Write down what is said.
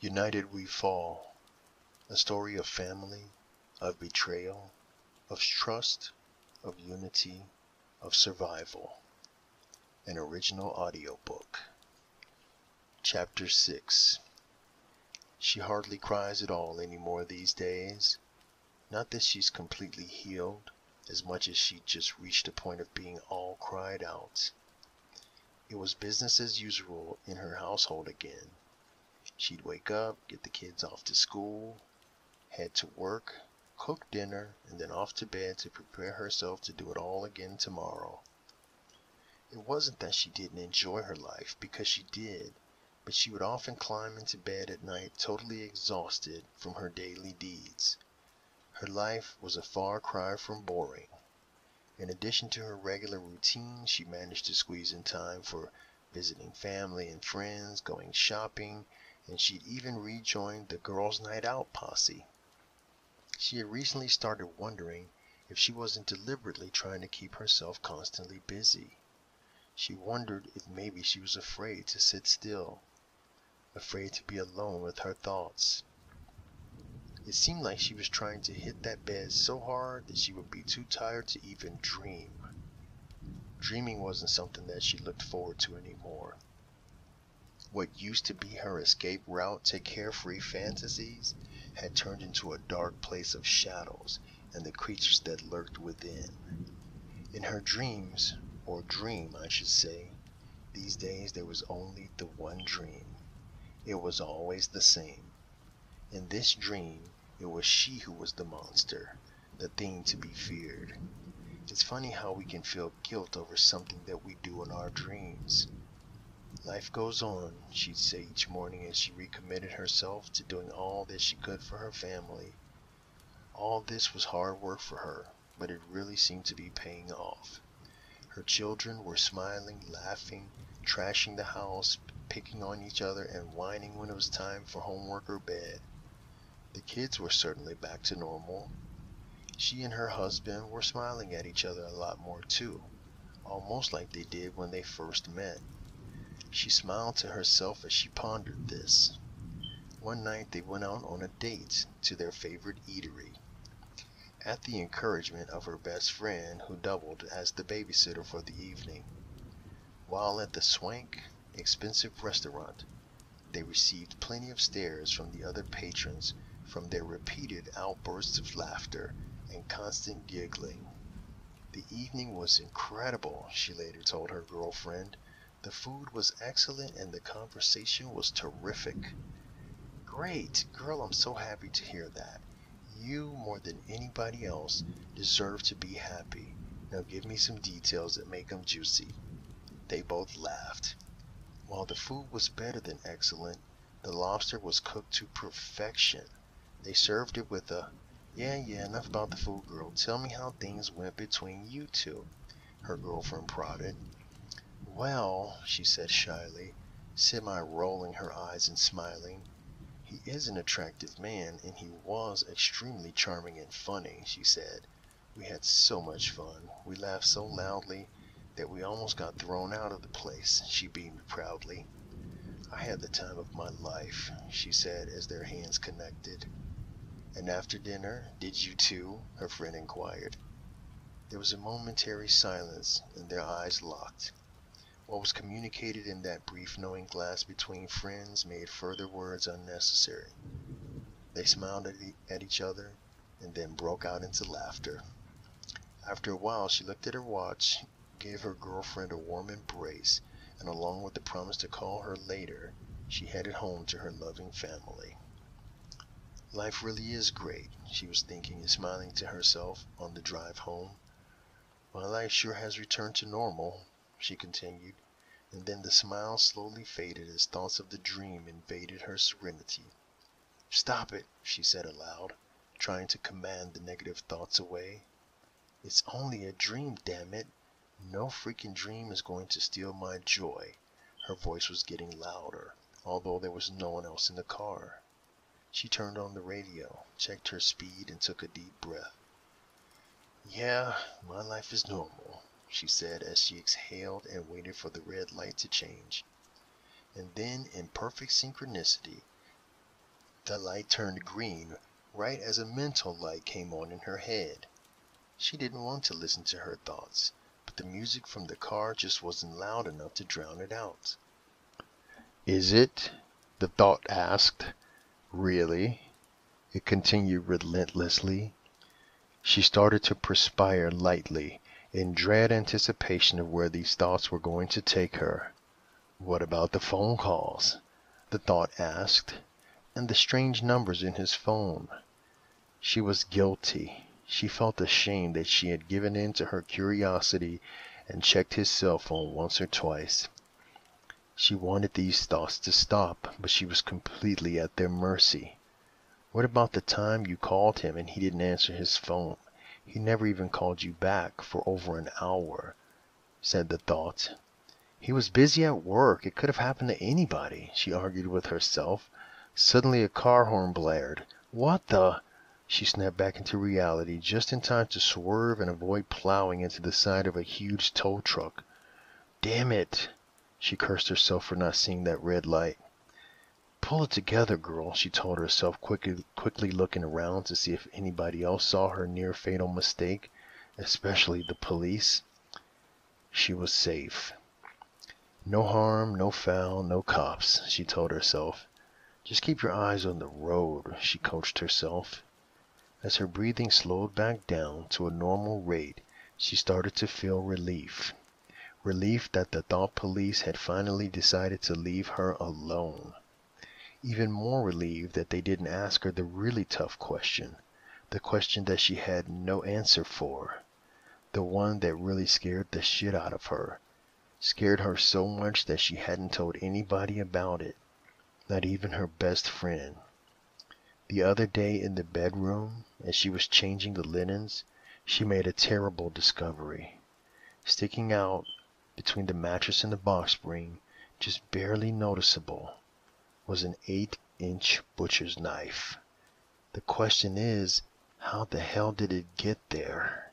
United we fall. A story of family, of betrayal, of trust, of unity, of survival. An original audiobook. Chapter 6 She hardly cries at all any more these days. Not that she's completely healed, as much as she'd just reached a point of being all cried out. It was business as usual in her household again. She'd wake up, get the kids off to school, head to work, cook dinner, and then off to bed to prepare herself to do it all again tomorrow. It wasn't that she didn't enjoy her life, because she did, but she would often climb into bed at night totally exhausted from her daily deeds. Her life was a far cry from boring. In addition to her regular routine, she managed to squeeze in time for visiting family and friends, going shopping, and she'd even rejoined the Girls' Night Out posse. She had recently started wondering if she wasn't deliberately trying to keep herself constantly busy. She wondered if maybe she was afraid to sit still, afraid to be alone with her thoughts. It seemed like she was trying to hit that bed so hard that she would be too tired to even dream. Dreaming wasn't something that she looked forward to anymore. What used to be her escape route to carefree fantasies had turned into a dark place of shadows and the creatures that lurked within. In her dreams, or dream, I should say, these days there was only the one dream. It was always the same. In this dream, it was she who was the monster, the thing to be feared. It's funny how we can feel guilt over something that we do in our dreams. Life goes on, she'd say each morning as she recommitted herself to doing all that she could for her family. All this was hard work for her, but it really seemed to be paying off. Her children were smiling, laughing, trashing the house, picking on each other, and whining when it was time for homework or bed. The kids were certainly back to normal. She and her husband were smiling at each other a lot more too, almost like they did when they first met. She smiled to herself as she pondered this. One night they went out on a date to their favorite eatery. At the encouragement of her best friend, who doubled as the babysitter for the evening. While at the swank, expensive restaurant, they received plenty of stares from the other patrons from their repeated outbursts of laughter and constant giggling. The evening was incredible, she later told her girlfriend. The food was excellent and the conversation was terrific. Great! Girl, I'm so happy to hear that. You, more than anybody else, deserve to be happy. Now give me some details that make 'em juicy. They both laughed. While the food was better than excellent, the lobster was cooked to perfection. They served it with a, yeah, yeah, enough about the food, girl. Tell me how things went between you two, her girlfriend prodded. Well, she said shyly, semi rolling her eyes and smiling. He is an attractive man, and he was extremely charming and funny, she said. We had so much fun. We laughed so loudly that we almost got thrown out of the place, she beamed proudly. I had the time of my life, she said as their hands connected. And after dinner, did you two? her friend inquired. There was a momentary silence, and their eyes locked. What was communicated in that brief knowing glass between friends made further words unnecessary. They smiled at, e- at each other and then broke out into laughter. After a while, she looked at her watch, gave her girlfriend a warm embrace, and along with the promise to call her later, she headed home to her loving family. Life really is great, she was thinking and smiling to herself on the drive home. My life sure has returned to normal, she continued, and then the smile slowly faded as thoughts of the dream invaded her serenity. Stop it, she said aloud, trying to command the negative thoughts away. It's only a dream, damn it. No freaking dream is going to steal my joy. Her voice was getting louder, although there was no one else in the car. She turned on the radio, checked her speed, and took a deep breath. Yeah, my life is normal, she said as she exhaled and waited for the red light to change. And then, in perfect synchronicity, The light turned green right as a mental light came on in her head. She didn't want to listen to her thoughts, but the music from the car just wasn't loud enough to drown it out. Is it? The thought asked. Really? It continued relentlessly. She started to perspire lightly in dread anticipation of where these thoughts were going to take her. What about the phone calls? The thought asked, and the strange numbers in his phone. She was guilty. She felt ashamed that she had given in to her curiosity and checked his cell phone once or twice. She wanted these thoughts to stop, but she was completely at their mercy. What about the time you called him and he didn't answer his phone? He never even called you back for over an hour, said the thought. He was busy at work. It could have happened to anybody, she argued with herself. Suddenly a car horn blared. What the? She snapped back into reality just in time to swerve and avoid plowing into the side of a huge tow truck. Damn it! She cursed herself for not seeing that red light. Pull it together, girl, she told herself, quickly, quickly looking around to see if anybody else saw her near fatal mistake, especially the police. She was safe. No harm, no foul, no cops, she told herself. Just keep your eyes on the road, she coached herself. As her breathing slowed back down to a normal rate, she started to feel relief. Relief that the thought police had finally decided to leave her alone. Even more relieved that they didn't ask her the really tough question, the question that she had no answer for, the one that really scared the shit out of her, scared her so much that she hadn't told anybody about it, not even her best friend. The other day in the bedroom, as she was changing the linens, she made a terrible discovery. Sticking out between the mattress and the box spring, just barely noticeable, was an eight inch butcher's knife. The question is, how the hell did it get there?